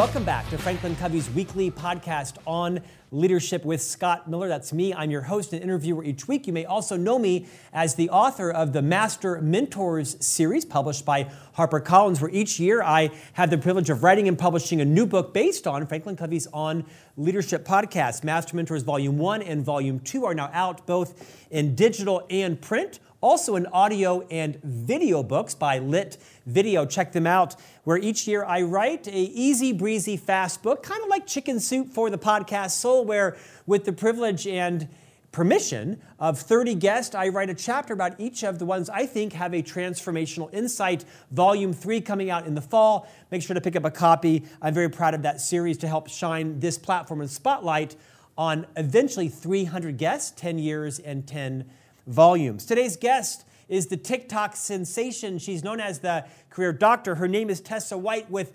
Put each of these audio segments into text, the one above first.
Welcome back to Franklin Covey's weekly podcast on leadership with Scott Miller. That's me. I'm your host and interviewer each week. You may also know me as the author of the Master Mentors series published by HarperCollins, where each year I have the privilege of writing and publishing a new book based on Franklin Covey's On Leadership podcast. Master Mentors Volume 1 and Volume 2 are now out both in digital and print also in audio and video books by Lit Video. Check them out, where each year I write a easy breezy fast book, kind of like Chicken Soup for the podcast soul, where with the privilege and permission of 30 guests, I write a chapter about each of the ones I think have a transformational insight. Volume 3 coming out in the fall. Make sure to pick up a copy. I'm very proud of that series to help shine this platform and spotlight on eventually 300 guests, 10 years and 10 volumes. Today's guest is the TikTok sensation. She's known as the career doctor. Her name is Tessa White with,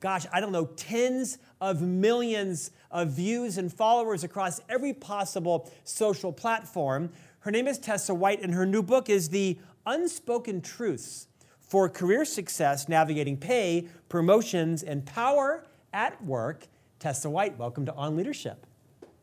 gosh, I don't know, tens of millions of views and followers across every possible social platform. Her name is Tessa White, and her new book is The Unspoken Truths for Career Success Navigating Pay, Promotions, and Power at Work. Tessa White, welcome to On Leadership.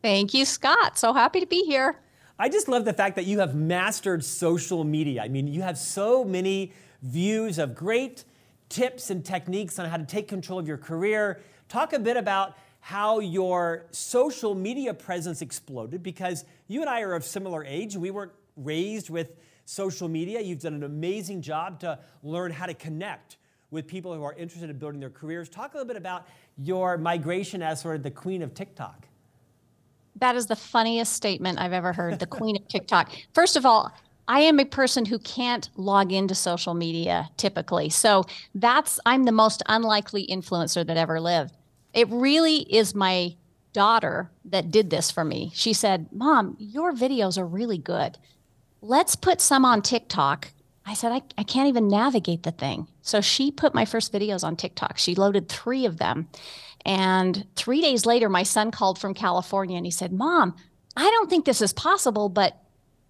Thank you, Scott. So happy to be here. I just love the fact that you have mastered social media. I mean, you have so many views of great tips and techniques on how to take control of your career. Talk a bit about how your social media presence exploded because you and I are of similar age. We weren't raised with social media. You've done an amazing job to learn how to connect with people who are interested in building their careers. Talk a little bit about your migration as sort of the queen of TikTok. That is the funniest statement I've ever heard. The queen of TikTok. First of all, I am a person who can't log into social media typically. So that's, I'm the most unlikely influencer that ever lived. It really is my daughter that did this for me. She said, Mom, your videos are really good. Let's put some on TikTok. I said, I, I can't even navigate the thing. So she put my first videos on TikTok. She loaded three of them. And three days later, my son called from California and he said, Mom, I don't think this is possible, but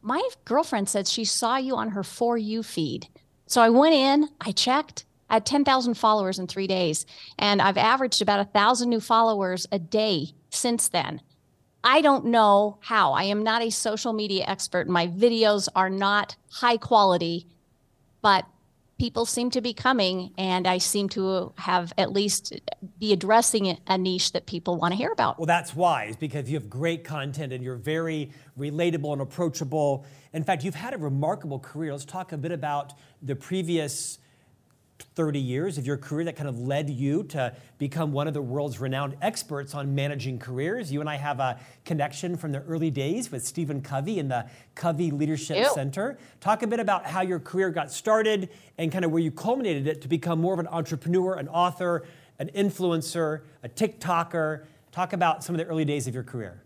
my girlfriend said she saw you on her For You feed. So I went in, I checked. I had 10,000 followers in three days, and I've averaged about a thousand new followers a day since then. I don't know how. I am not a social media expert. My videos are not high quality, but people seem to be coming and I seem to have at least be addressing a niche that people want to hear about. Well, that's wise because you have great content and you're very relatable and approachable. In fact, you've had a remarkable career. Let's talk a bit about the previous 30 years of your career that kind of led you to become one of the world's renowned experts on managing careers. You and I have a connection from the early days with Stephen Covey in the Covey Leadership Ew. Center. Talk a bit about how your career got started and kind of where you culminated it to become more of an entrepreneur, an author, an influencer, a TikToker. Talk about some of the early days of your career.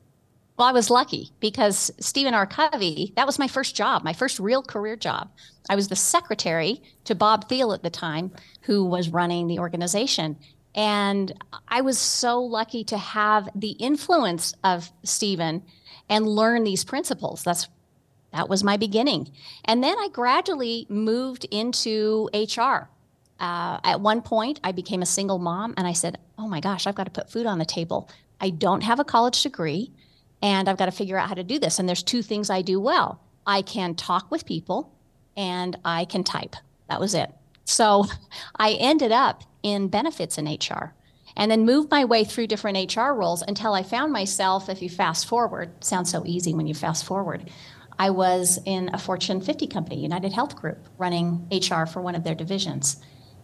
Well, I was lucky because Stephen R. Covey, that was my first job, my first real career job. I was the secretary to Bob Thiel at the time, who was running the organization. And I was so lucky to have the influence of Stephen and learn these principles. That's that was my beginning. And then I gradually moved into HR. Uh, at one point, I became a single mom, and I said, "Oh my gosh, I've got to put food on the table. I don't have a college degree and I've got to figure out how to do this. And there's two things I do well I can talk with people and I can type. That was it. So I ended up in benefits in HR and then moved my way through different HR roles until I found myself, if you fast forward, sounds so easy when you fast forward. I was in a Fortune 50 company, United Health Group, running HR for one of their divisions.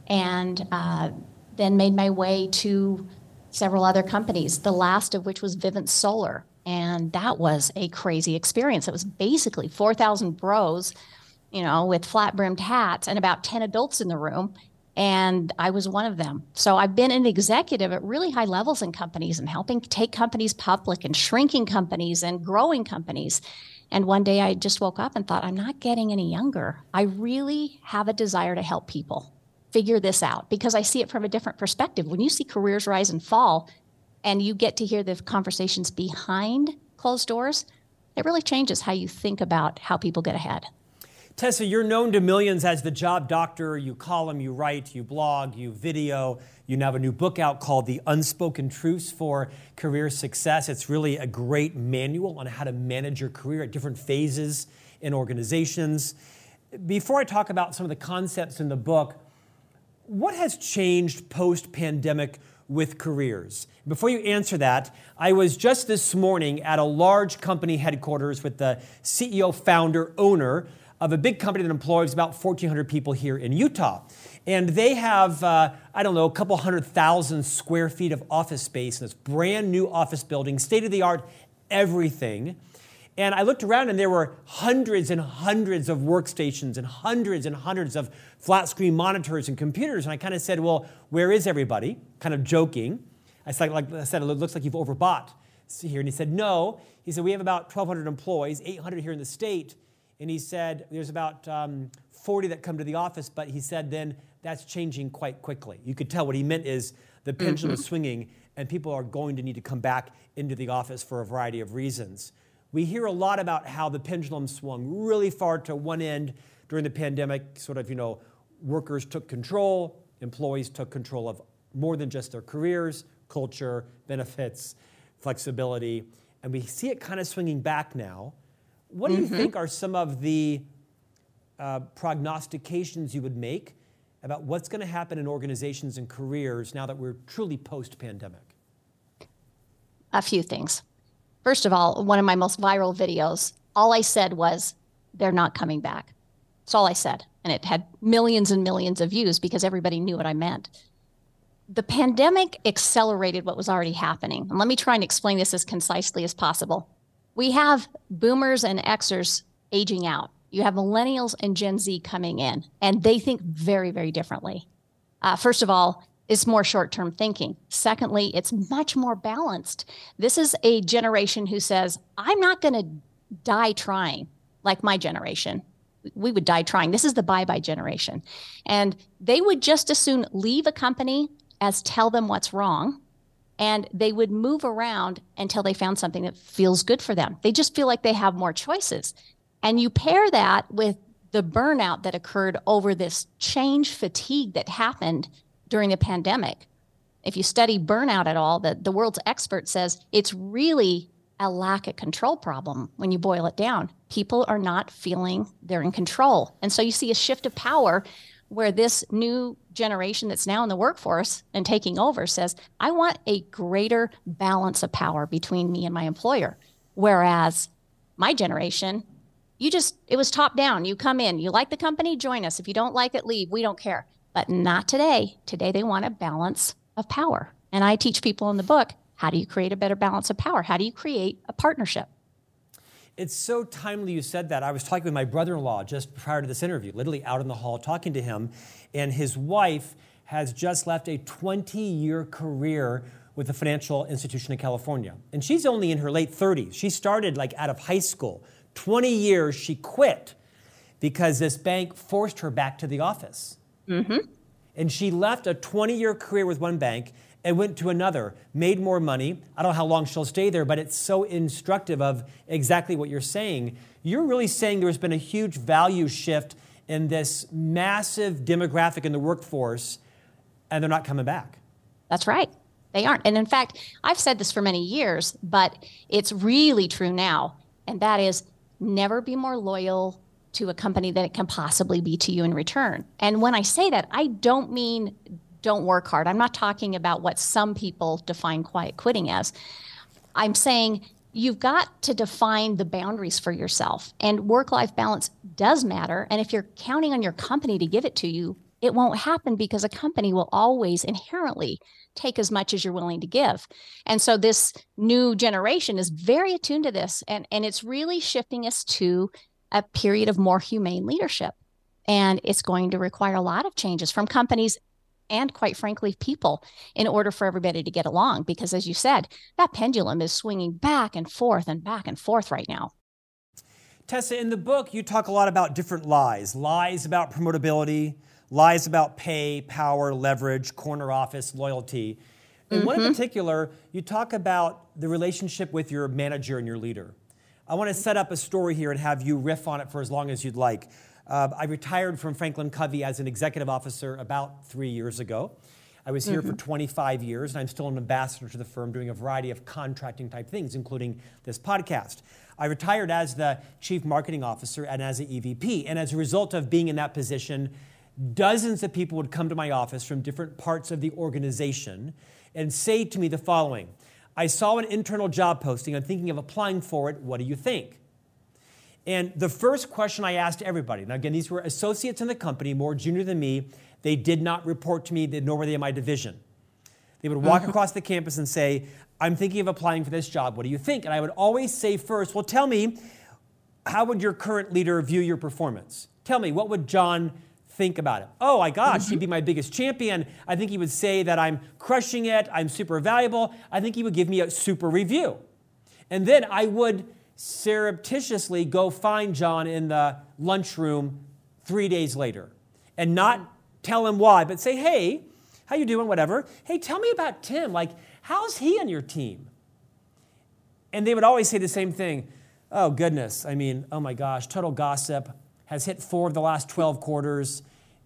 And uh, then made my way to several other companies, the last of which was Vivint Solar, and that was a crazy experience. It was basically 4,000 bros, you know, with flat brimmed hats and about 10 adults in the room. And I was one of them. So I've been an executive at really high levels in companies and helping take companies public and shrinking companies and growing companies. And one day I just woke up and thought, I'm not getting any younger. I really have a desire to help people figure this out because I see it from a different perspective. When you see careers rise and fall, and you get to hear the conversations behind closed doors, it really changes how you think about how people get ahead. Tessa, you're known to millions as the job doctor. You column, you write, you blog, you video. You now have a new book out called The Unspoken Truths for Career Success. It's really a great manual on how to manage your career at different phases in organizations. Before I talk about some of the concepts in the book, what has changed post pandemic with careers? Before you answer that, I was just this morning at a large company headquarters with the CEO, founder, owner of a big company that employs about 1,400 people here in Utah. And they have, uh, I don't know, a couple hundred thousand square feet of office space in this brand new office building, state of the art, everything. And I looked around and there were hundreds and hundreds of workstations and hundreds and hundreds of flat screen monitors and computers. And I kind of said, Well, where is everybody? Kind of joking. I said, like I said, it looks like you've overbought here. And he said, No. He said, We have about 1,200 employees, 800 here in the state. And he said, there's about um, 40 that come to the office, but he said then that's changing quite quickly. You could tell what he meant is the pendulum mm-hmm. is swinging and people are going to need to come back into the office for a variety of reasons. We hear a lot about how the pendulum swung really far to one end during the pandemic, sort of, you know, workers took control, employees took control of more than just their careers, culture, benefits, flexibility. And we see it kind of swinging back now. What do mm-hmm. you think are some of the uh, prognostications you would make about what's going to happen in organizations and careers now that we're truly post pandemic? A few things. First of all, one of my most viral videos, all I said was, they're not coming back. That's all I said. And it had millions and millions of views because everybody knew what I meant. The pandemic accelerated what was already happening. And let me try and explain this as concisely as possible we have boomers and Xers aging out. You have millennials and Gen Z coming in, and they think very, very differently. Uh, first of all, it's more short term thinking. Secondly, it's much more balanced. This is a generation who says, I'm not going to die trying like my generation. We would die trying. This is the bye bye generation. And they would just as soon leave a company as tell them what's wrong and they would move around until they found something that feels good for them. They just feel like they have more choices. And you pair that with the burnout that occurred over this change fatigue that happened during the pandemic. If you study burnout at all, the, the world's expert says it's really a lack of control problem when you boil it down. People are not feeling they're in control. And so you see a shift of power where this new generation that's now in the workforce and taking over says, I want a greater balance of power between me and my employer. Whereas my generation, you just, it was top down. You come in, you like the company, join us. If you don't like it, leave. We don't care. But not today. Today, they want a balance of power. And I teach people in the book how do you create a better balance of power? How do you create a partnership? It's so timely you said that. I was talking with my brother in law just prior to this interview, literally out in the hall talking to him, and his wife has just left a 20 year career with a financial institution in California. And she's only in her late 30s. She started like out of high school. 20 years she quit because this bank forced her back to the office. Mm-hmm. And she left a 20 year career with one bank and went to another, made more money. I don't know how long she'll stay there, but it's so instructive of exactly what you're saying. You're really saying there's been a huge value shift in this massive demographic in the workforce, and they're not coming back. That's right. They aren't. And in fact, I've said this for many years, but it's really true now. And that is never be more loyal to a company than it can possibly be to you in return. And when I say that, I don't mean don't work hard. I'm not talking about what some people define quiet quitting as. I'm saying you've got to define the boundaries for yourself. And work life balance does matter. And if you're counting on your company to give it to you, it won't happen because a company will always inherently take as much as you're willing to give. And so this new generation is very attuned to this. And, and it's really shifting us to a period of more humane leadership. And it's going to require a lot of changes from companies and quite frankly people in order for everybody to get along because as you said that pendulum is swinging back and forth and back and forth right now tessa in the book you talk a lot about different lies lies about promotability lies about pay power leverage corner office loyalty and mm-hmm. one in mm-hmm. particular you talk about the relationship with your manager and your leader i want to set up a story here and have you riff on it for as long as you'd like Uh, I retired from Franklin Covey as an executive officer about three years ago. I was here mm-hmm. for 25 years, and I'm still an ambassador to the firm doing a variety of contracting type things, including this podcast. I retired as the chief marketing officer and as an EVP. And as a result of being in that position, dozens of people would come to my office from different parts of the organization and say to me the following I saw an internal job posting. I'm thinking of applying for it. What do you think? And the first question I asked everybody, now again, these were associates in the company, more junior than me. They did not report to me, nor were they in my division. They would walk across the campus and say, I'm thinking of applying for this job. What do you think? And I would always say first, Well, tell me, how would your current leader view your performance? Tell me, what would John think about it? Oh my gosh, he'd mm-hmm. be my biggest champion. I think he would say that I'm crushing it, I'm super valuable. I think he would give me a super review. And then I would surreptitiously go find John in the lunchroom three days later and not tell him why, but say, hey, how you doing, whatever. Hey, tell me about Tim. Like, how's he on your team? And they would always say the same thing. Oh, goodness. I mean, oh my gosh, total gossip. Has hit four of the last 12 quarters.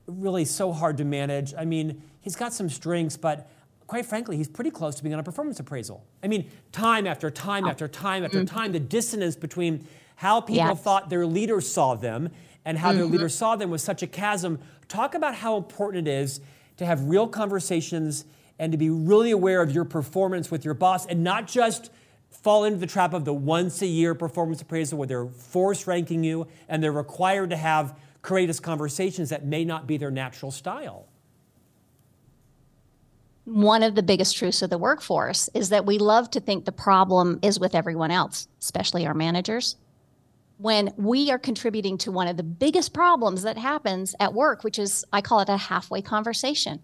Really so hard to manage. I mean, he's got some strengths, but quite frankly, he's pretty close to being on a performance appraisal. I mean, time after time after time after mm-hmm. time, the dissonance between how people yes. thought their leaders saw them and how mm-hmm. their leaders saw them was such a chasm. Talk about how important it is to have real conversations and to be really aware of your performance with your boss and not just fall into the trap of the once a year performance appraisal where they're force ranking you and they're required to have courageous conversations that may not be their natural style one of the biggest truths of the workforce is that we love to think the problem is with everyone else, especially our managers. When we are contributing to one of the biggest problems that happens at work, which is I call it a halfway conversation.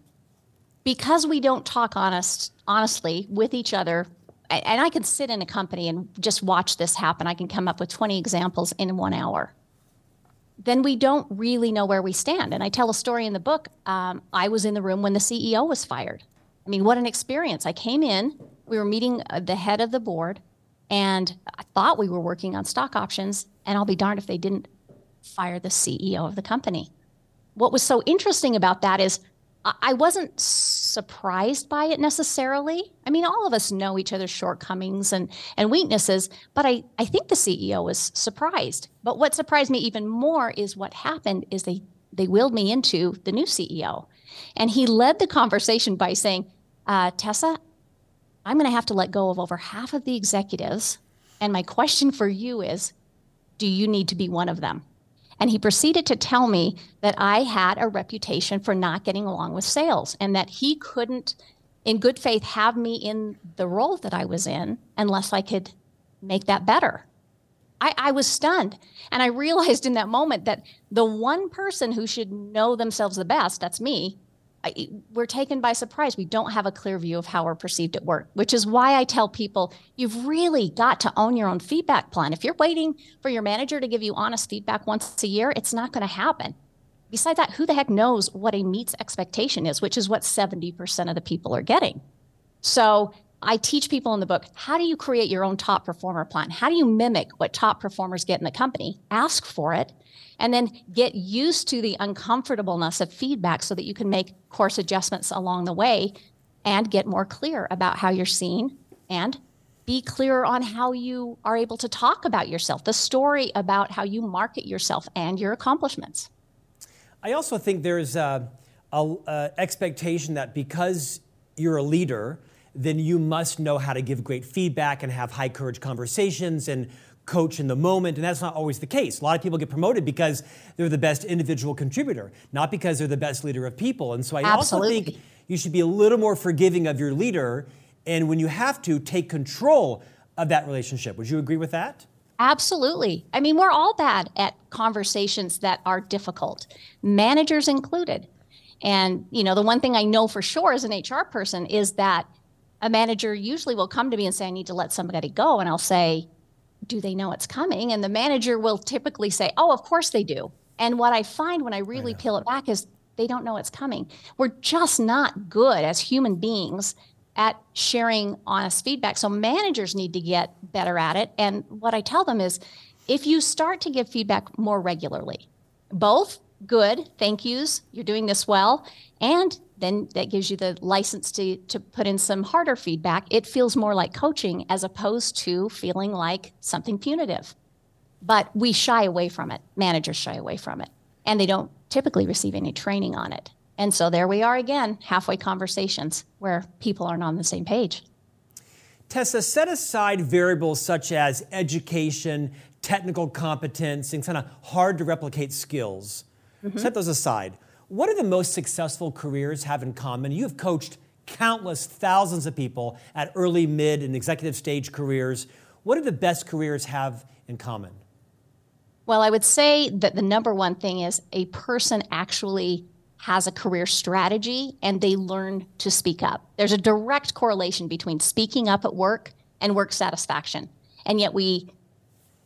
Because we don't talk honest honestly with each other, and I can sit in a company and just watch this happen. I can come up with 20 examples in one hour. Then we don't really know where we stand. And I tell a story in the book. Um, I was in the room when the CEO was fired I mean, what an experience. I came in, we were meeting uh, the head of the board, and I thought we were working on stock options, and I'll be darned if they didn't fire the CEO of the company. What was so interesting about that is I wasn't surprised by it necessarily. I mean, all of us know each other's shortcomings and, and weaknesses, but I, I think the CEO was surprised. But what surprised me even more is what happened is they, they wheeled me into the new CEO. And he led the conversation by saying, uh, Tessa, I'm going to have to let go of over half of the executives. And my question for you is do you need to be one of them? And he proceeded to tell me that I had a reputation for not getting along with sales and that he couldn't, in good faith, have me in the role that I was in unless I could make that better. I, I, was stunned. And I realized in that moment that the one person who should know themselves the best, that's me, We're taken by surprise. We don't have a clear view of how we're perceived at work, which is why I tell people you've really got to own your own feedback plan. If you're waiting for your manager to give you honest feedback once a year, it's not going to happen. Besides that, who the heck knows what a meets expectation is, which is what 70% of the people are getting. So I teach people in the book how do you create your own top performer plan? How do you mimic what top performers get in the company? Ask for it and then get used to the uncomfortableness of feedback so that you can make course adjustments along the way and get more clear about how you're seen and be clearer on how you are able to talk about yourself, the story about how you market yourself and your accomplishments. I also think there's a, a, a expectation that because you're a leader, then you must know how to give great feedback and have high courage conversations and coach in the moment, and that's not always the case. A lot of people get promoted because they're the best individual contributor, not because they're the best leader of people. And so I Absolutely. also think you should be a little more forgiving of your leader, and when you have to, take control of that relationship. Would you agree with that? Absolutely. I mean, we're all bad at conversations that are difficult, managers included. And, you know, the one thing I know for sure as an HR person is that a manager usually will come to me and say, I need to let somebody go. And I'll say, do they know it's coming? And the manager will typically say, oh, of course they do. And what I find when I oh, really peel it back is they don't know it's coming. We're just not good as human beings at sharing honest feedback. So managers need to get better at it. And what I tell them is if you start to give feedback more regularly, both good, thank yous, you're doing this well, and then that gives you the license to, to put in some harder feedback. It feels more like coaching as opposed to feeling like something punitive. But we shy away from it. Managers shy away from it. And they don't typically receive any training on it. And so there we are again, halfway conversations where people aren't on the same page. Tessa, set aside variables such as education, technical competence, and kind of hard to replicate skills. Mm-hmm. Set those aside. What do the most successful careers have in common? You have coached countless thousands of people at early, mid, and executive stage careers. What do the best careers have in common? Well, I would say that the number one thing is a person actually has a career strategy and they learn to speak up. There's a direct correlation between speaking up at work and work satisfaction. And yet we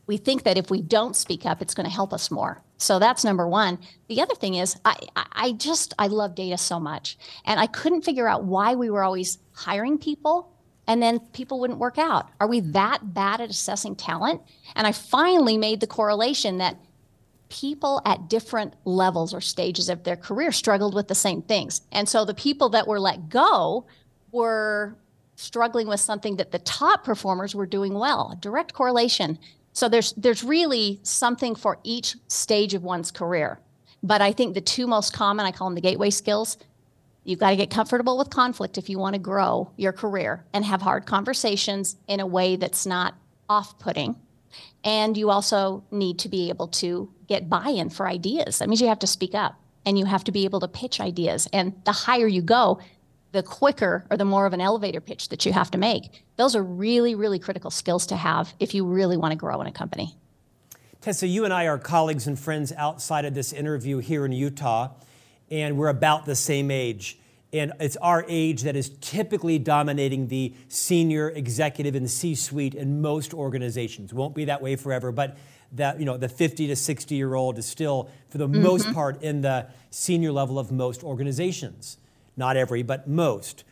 we think that if we don't speak up, it's going to help us more. So that's number one. The other thing is, I, I just, I love data so much. And I couldn't figure out why we were always hiring people and then people wouldn't work out. Are we that bad at assessing talent? And I finally made the correlation that people at different levels or stages of their career struggled with the same things. And so the people that were let go were struggling with something that the top performers were doing well. Direct correlation. So there's there's really something for each stage of one's career. But I think the two most common, I call them the gateway skills. You've got to get comfortable with conflict if you want to grow your career and have hard conversations in a way that's not off putting. And you also need to be able to get buy in for ideas. That means you have to speak up and you have to be able to pitch ideas. And the higher you go, the quicker or the more of an elevator pitch that you have to make. Those are really, really critical skills to have if you really want to grow in a company. Tessa, you and I are colleagues and friends outside of this interview here in Utah, and we're about the same age. And it's our age that is typically dominating the senior executive and C suite in most organizations. Won't be that way forever, but that you know the 50 to 60 year old is still for the mm-hmm. most part in the senior level of most organizations not every, but most.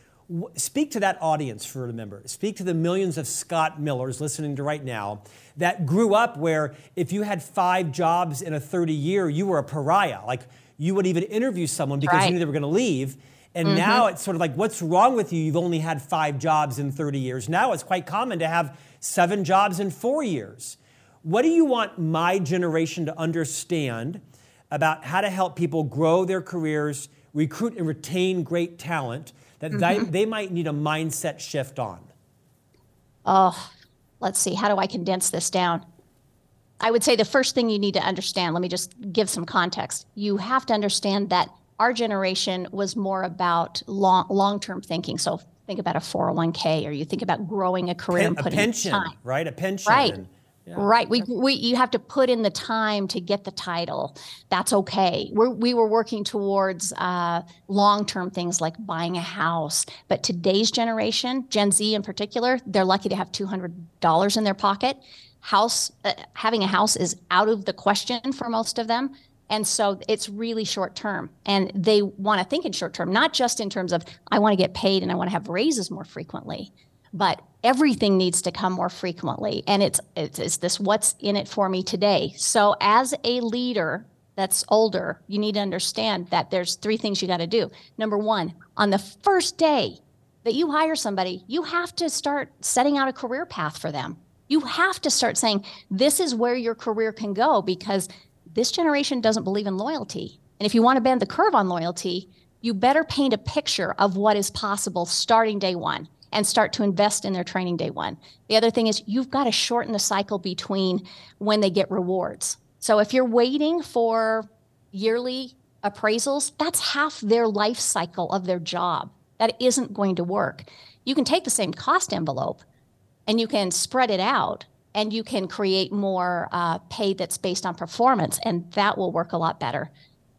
Speak to that audience for a member. Speak to the millions of Scott Millers listening to right now that grew up where if you had five jobs in a 30 year, you were a pariah. Like you would even interview someone because right. you knew they were going to leave. And mm-hmm. now it's sort of like, what's wrong with you? You've only had five jobs in 30 years. Now it's quite common to have seven jobs in four years. What do you want my generation to understand about how to help people grow their careers? Recruit and retain great talent that mm-hmm. they, they might need a mindset shift on? Oh, let's see. How do I condense this down? I would say the first thing you need to understand, let me just give some context. You have to understand that our generation was more about long long term thinking. So think about a 401k or you think about growing a career Pen, and putting a pension, time. right? A pension. Right. And, yeah. Right. We, we, you have to put in the time to get the title. That's okay. We're, we were working towards uh, long term things like buying a house. But today's generation, Gen Z in particular, they're lucky to have $200 in their pocket. House, uh, having a house is out of the question for most of them. And so it's really short term. And they want to think in short term, not just in terms of, I want to get paid and I want to have raises more frequently but everything needs to come more frequently. And it's, it's, it's this what's in it for me today. So as a leader that's older you need to understand that there's three things you got to do. Number one on the first day that you hire somebody you have to start setting out a career path for them. You have to start saying this is where your career can go because this generation doesn't believe in loyalty. And if you want to bend the curve on loyalty you better paint a picture of what is possible starting day one and start to invest in their training day one. The other thing is you've got to shorten the cycle between when they get rewards. So if you're waiting for yearly appraisals, that's half their life cycle of their job. That isn't going to work. You can take the same cost envelope and you can spread it out and you can create more uh, pay that's based on performance, and that will work a lot better.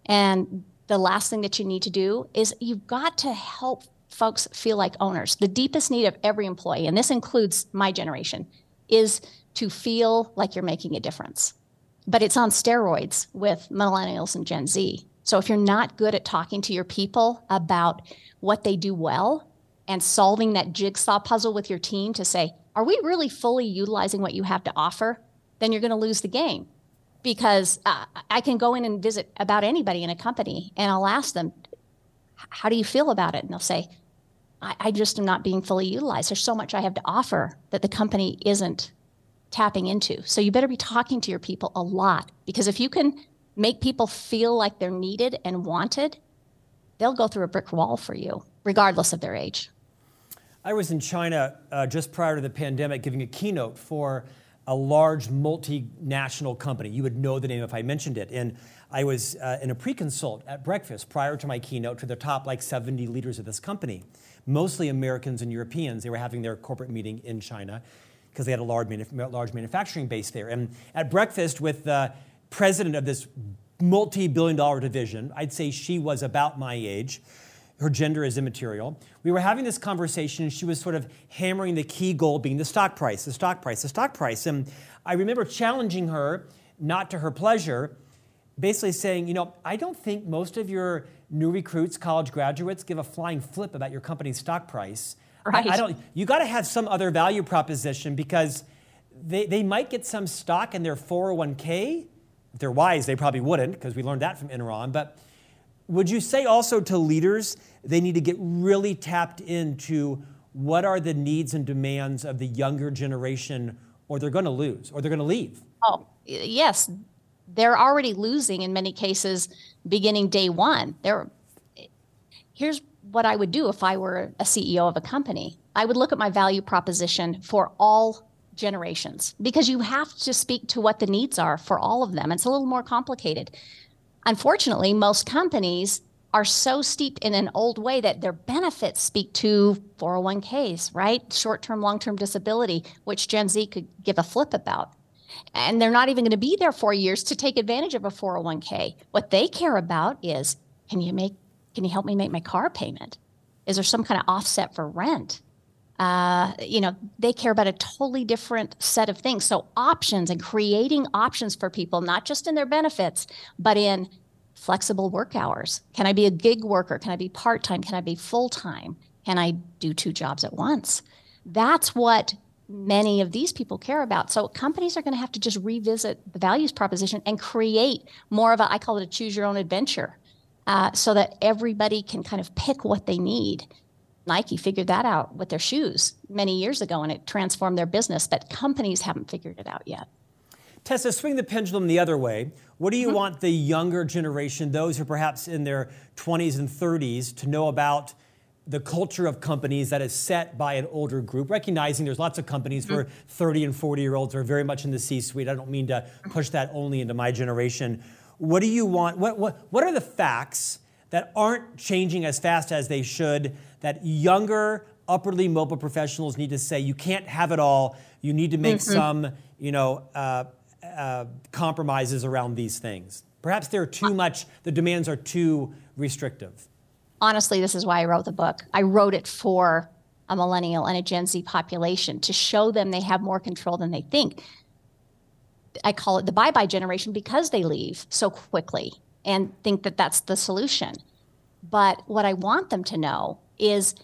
And the last thing that you need to do is you've got to help folks feel like owners. The deepest need of every employee, and this includes my generation, is to feel like you're making a difference. But it's on steroids with millennials and Gen Z. So if you're not good at talking to your people about what they do well and solving that jigsaw puzzle with your team to say, are we really fully utilizing what you have to offer? Then you're going to lose the game. because uh, I can go in and visit about anybody in a company and I'll ask them, How do you feel about it? And they'll say, I, I just am not being fully utilized. There's so much I have to offer that the company isn't tapping into. So you better be talking to your people a lot because if you can make people feel like they're needed and wanted, they'll go through a brick wall for you, regardless of their age. I was in China uh, just prior to the pandemic giving a keynote for a large multinational company. You would know the name if I mentioned it. And I was uh, in a pre consult at breakfast prior to my keynote to the top like 70 leaders of this company, mostly Americans and Europeans. They were having their corporate meeting in China because they had a large, manuf- large manufacturing base there. And at breakfast with the president of this multi billion dollar division, I'd say she was about my age her gender is immaterial. We were having this conversation, and she was sort of hammering the key goal being the stock price, the stock price, the stock price. And I remember challenging her, not to her pleasure, basically saying, you know, I don't think most of your new recruits, college graduates, give a flying flip about your company's stock price. Right. I, I don't. You got to have some other value proposition because they, they might get some stock in their 401k. If they're wise, they probably wouldn't because we learned that from Enron. But would you say also to leaders they need to get really tapped into what are the needs and demands of the younger generation, or they're going to lose, or they're going to leave? Oh, yes. They're already losing in many cases beginning day one. They're, here's what I would do if I were a CEO of a company I would look at my value proposition for all generations because you have to speak to what the needs are for all of them. It's a little more complicated. Unfortunately, most companies are so steeped in an old way that their benefits speak to 401ks, right? Short term, long term disability, which Gen Z could give a flip about. And they're not even going to be there four years to take advantage of a 401k. What they care about is can you make can you help me make my car payment? Is there some kind of offset for rent? Uh, you know, they care about a totally different set of things. So options and creating options for people, not just in their benefits, but in flexible work hours. Can I be a gig worker? Can I be part time? Can I be full time? Can I do two jobs at once? That's what many of these people care about. So companies are going to have to just revisit the values proposition and create more of a, I call it a choose your own adventure, uh, so that everybody can kind of pick what they need. Nike figured that out with their shoes many years ago and it transformed their business, but companies haven't figured it out yet. Tessa, swing the pendulum the other way. What do you mm-hmm. want the younger generation, those who are perhaps in their 20s and 30s, to know about the culture of companies that is set by an older group? Recognizing there's lots of companies mm-hmm. where 30 and 40 year olds are very much in the C suite. I don't mean to push that only into my generation. What do you want? What, what, what are the facts that aren't changing as fast as they should that younger, upwardly mobile professionals need to say, you can't have it all. You need to make mm-hmm. some, you know, uh, uh, compromises around these things? Perhaps they're too much, the demands are too restrictive. Honestly, this is why I wrote the book. I wrote it for a millennial and a Gen Z population to show them they have more control than they think. I call it the bye bye generation because they leave so quickly and think that that's the solution. But what I want them to know is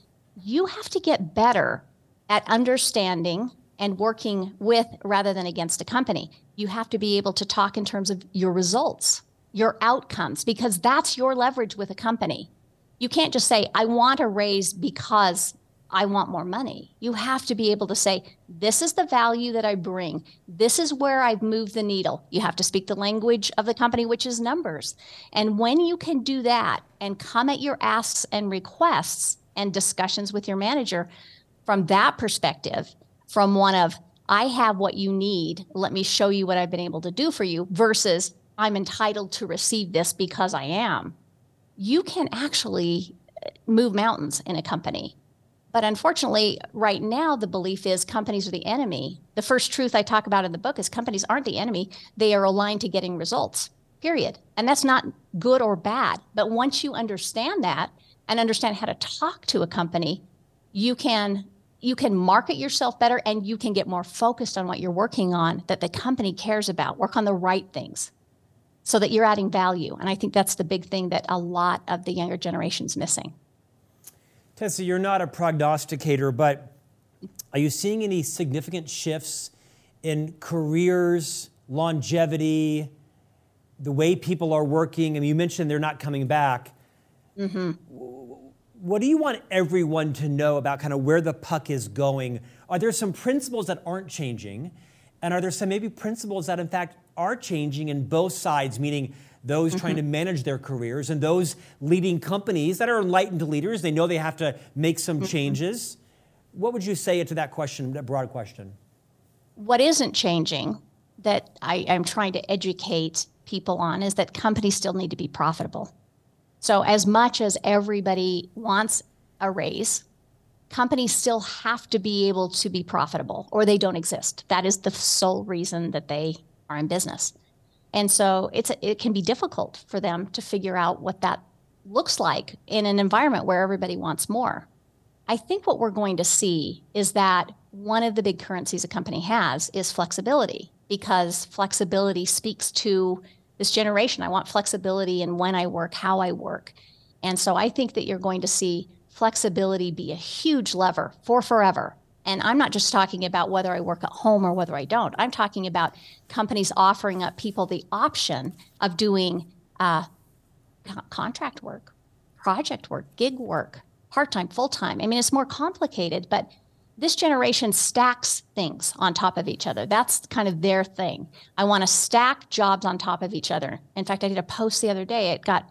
you have to get better at understanding and working with rather than against a company. You have to be able to talk in terms of your results, your outcomes, because that's your leverage with a company. You can't just say, I want a raise because I want more money. You have to be able to say, this is the value that I bring. This is where I've moved the needle. You have to speak the language of the company, which is numbers. And when you can do that and come at your asks and requests and discussions with your manager from that perspective, from one of, I have what you need. Let me show you what I've been able to do for you versus I'm entitled to receive this because I am. You can actually uh, move mountains in a company. But unfortunately, right now, the belief is companies are the enemy. The first truth I talk about in the book is companies aren't the enemy, they are aligned to getting results, period. And that's not good or bad. But once you understand that and understand how to talk to a company, you can you can market yourself better and you can get more focused on what you're working on that the company cares about. Work on the right things so that you're adding value. And I think that's the big thing that a lot of the younger generation's missing. Tessa, you're not a prognosticator, but are you seeing any significant shifts in careers, longevity, the way people are working. I mean, you mentioned they're not coming back. Mm-hmm. What do you want everyone to know about kind of where the puck is going? Are there some principles that aren't changing? And are there some maybe principles that, in fact, are changing in both sides, meaning those mm-hmm. trying to manage their careers and those leading companies that are enlightened leaders? They know they have to make some mm-hmm. changes. What would you say to that question, that broad question? What isn't changing that I, I'm trying to educate people on is that companies still need to be profitable. So, as much as everybody wants a raise, companies still have to be able to be profitable or they don't exist. That is the sole reason that they are in business. And so it's it can be difficult for them to figure out what that looks like in an environment where everybody wants more. I think what we're going to see is that one of the big currencies a company has is flexibility because flexibility speaks to this generation. I want flexibility in when I work, how I work. And so I think that you're going to see flexibility be a huge lever for forever. And I'm not just talking about whether I work at home or whether I don't. I'm talking about companies offering up people the option of doing uh, contract work, project work, gig work, part time, full time. I mean, it's more complicated, but this generation stacks things on top of each other. That's kind of their thing. I want to stack jobs on top of each other. In fact, I did a post the other day. It got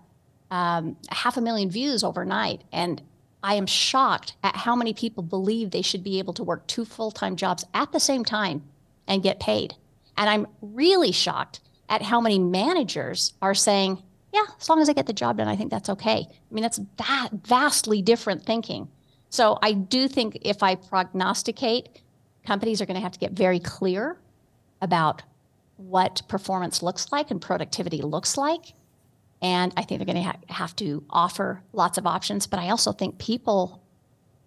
um, half a million views overnight. And I am shocked at how many people believe they should be able to work two full time jobs at the same time and get paid. And I'm really shocked at how many managers are saying, yeah, as long as I get the job done, I think that's okay. I mean, that's that vastly different thinking. So I do think if I prognosticate, companies are going to have to get very clear about what performance looks like and productivity looks like and I think they're going to ha- have to offer lots of options. But I also think people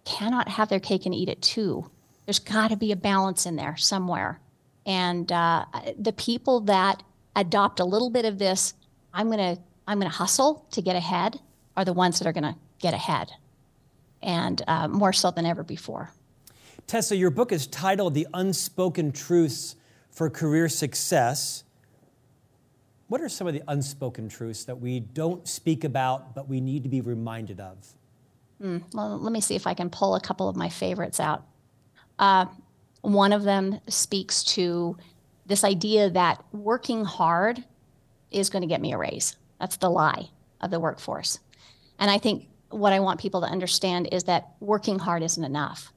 cannot have their cake and eat it too. There's got to be a balance in there somewhere. And uh, the people that adopt a little bit of this, I'm going to I'm going to hustle to get ahead, are the ones that are going to get ahead, and uh, more so than ever before. Tessa, your book is titled "The Unspoken Truths for Career Success." What are some of the unspoken truths that we don't speak about, but we need to be reminded of? Mm, well, let me see if I can pull a couple of my favorites out. Uh, one of them speaks to this idea that working hard is going to get me a raise. That's the lie of the workforce. And I think what I want people to understand is that working hard isn't enough.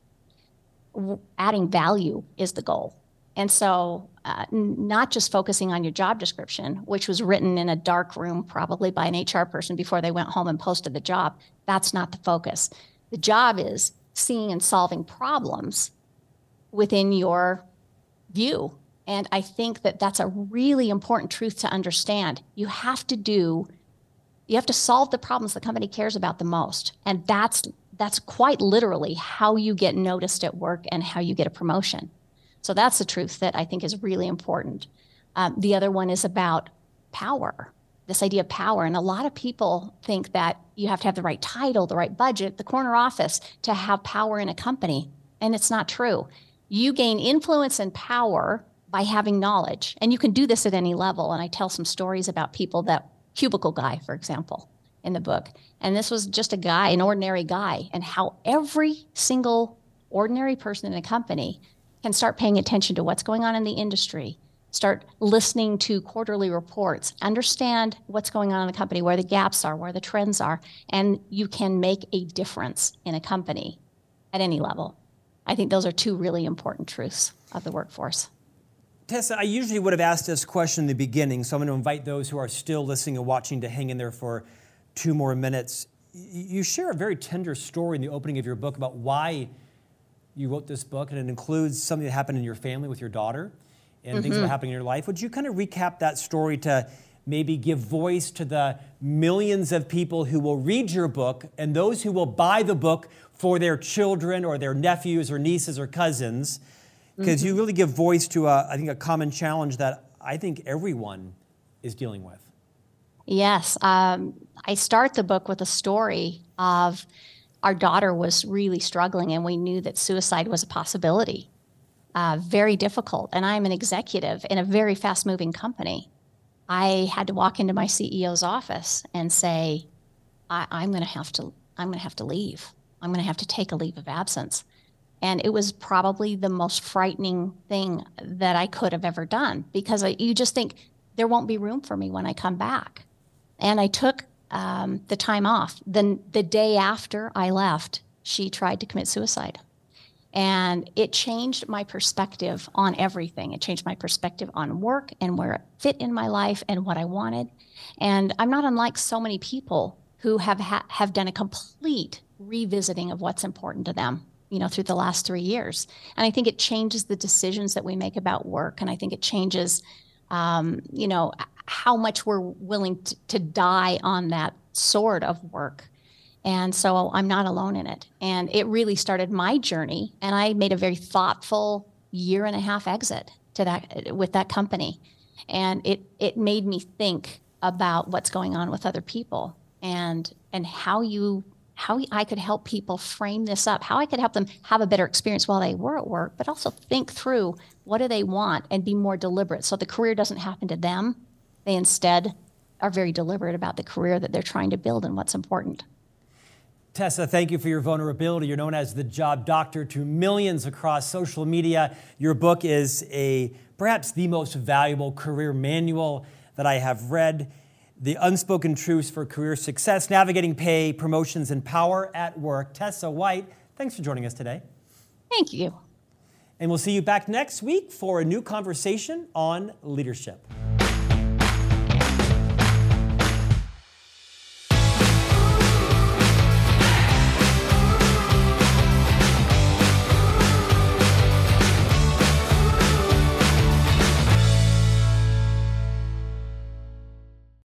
Adding value is the goal. And so, uh, not just focusing on your job description, which was written in a dark room, probably by an HR person before they went home and posted the job, that's not the focus. The job is seeing and solving problems within your view. And I think that that's a really important truth to understand. You have to do, you have to solve the problems the company cares about the most. And that's that's quite literally how you get noticed at work and how you get a promotion. So that's the truth that I think is really important. Um, the other one is about power, this idea of power. And a lot of people think that you have to have the right title, the right budget, the corner office to have power in a company. And it's not true. You gain influence and power by having knowledge. And you can do this at any level. And I tell some stories about people that, cubicle guy, for example, in the book. And this was just a guy, an ordinary guy, and how every single ordinary person in a company can start paying attention to what's going on in the industry, start listening to quarterly reports, understand what's going on in the company, where the gaps are, where the trends are, and you can make a difference in a company at any level. I think those are two really important truths of the workforce. Tessa, I usually would have asked this question in the beginning, so I'm going to invite those who are still listening and watching to hang in there for two more minutes. You share a very tender story in the opening of your book about why you wrote this book, and it includes something that happened in your family with your daughter and mm-hmm. things that are happening in your life. Would you kind of recap that story to maybe give voice to the millions of people who will read your book and those who will buy the book for their children or their nephews or nieces or cousins? Because mm-hmm. you really give voice to, a, I think, a common challenge that I think everyone is dealing with. Yes. Um, I start the book with a story of our daughter was really struggling, and we knew that suicide was a possibility. Uh, very difficult. And I'm an executive in a very fast moving company. I had to walk into my CEO's office and say, I, am going to have to, I'm going to have to leave. I'm going to have to take a leave of absence. And it was probably the most frightening thing that I could have ever done because I, you just think there won't be room for me when I come back. And I took um, the time off. Then the day after I left, she tried to commit suicide. And it changed my perspective on everything. It changed my perspective on work and where it fit in my life and what I wanted. And I'm not unlike so many people who have ha- have done a complete revisiting of what's important to them you know through the last three years and i think it changes the decisions that we make about work and i think it changes um, you know how much we're willing to, to die on that sword of work and so I'm not alone in it. And it really started my journey. And I made a very thoughtful year and a half exit to that with that company. And it it made me think about what's going on with other people and and how you how I could help people frame this up, how I could help them have a better experience while they were at work, but also think through what do they want and be more deliberate so the career doesn't happen to them. They instead are very deliberate about the career that they're trying to build and what's important. Tessa, thank you for your vulnerability. You're known as the job doctor to millions across social media. Your book is a perhaps the most valuable career manual that I have read. The Unspoken Truths for Career Success, Navigating Pay, Promotions, and Power at Work. Tessa White, thanks for joining us today. Thank you. And we'll see you back next week for a new conversation on leadership.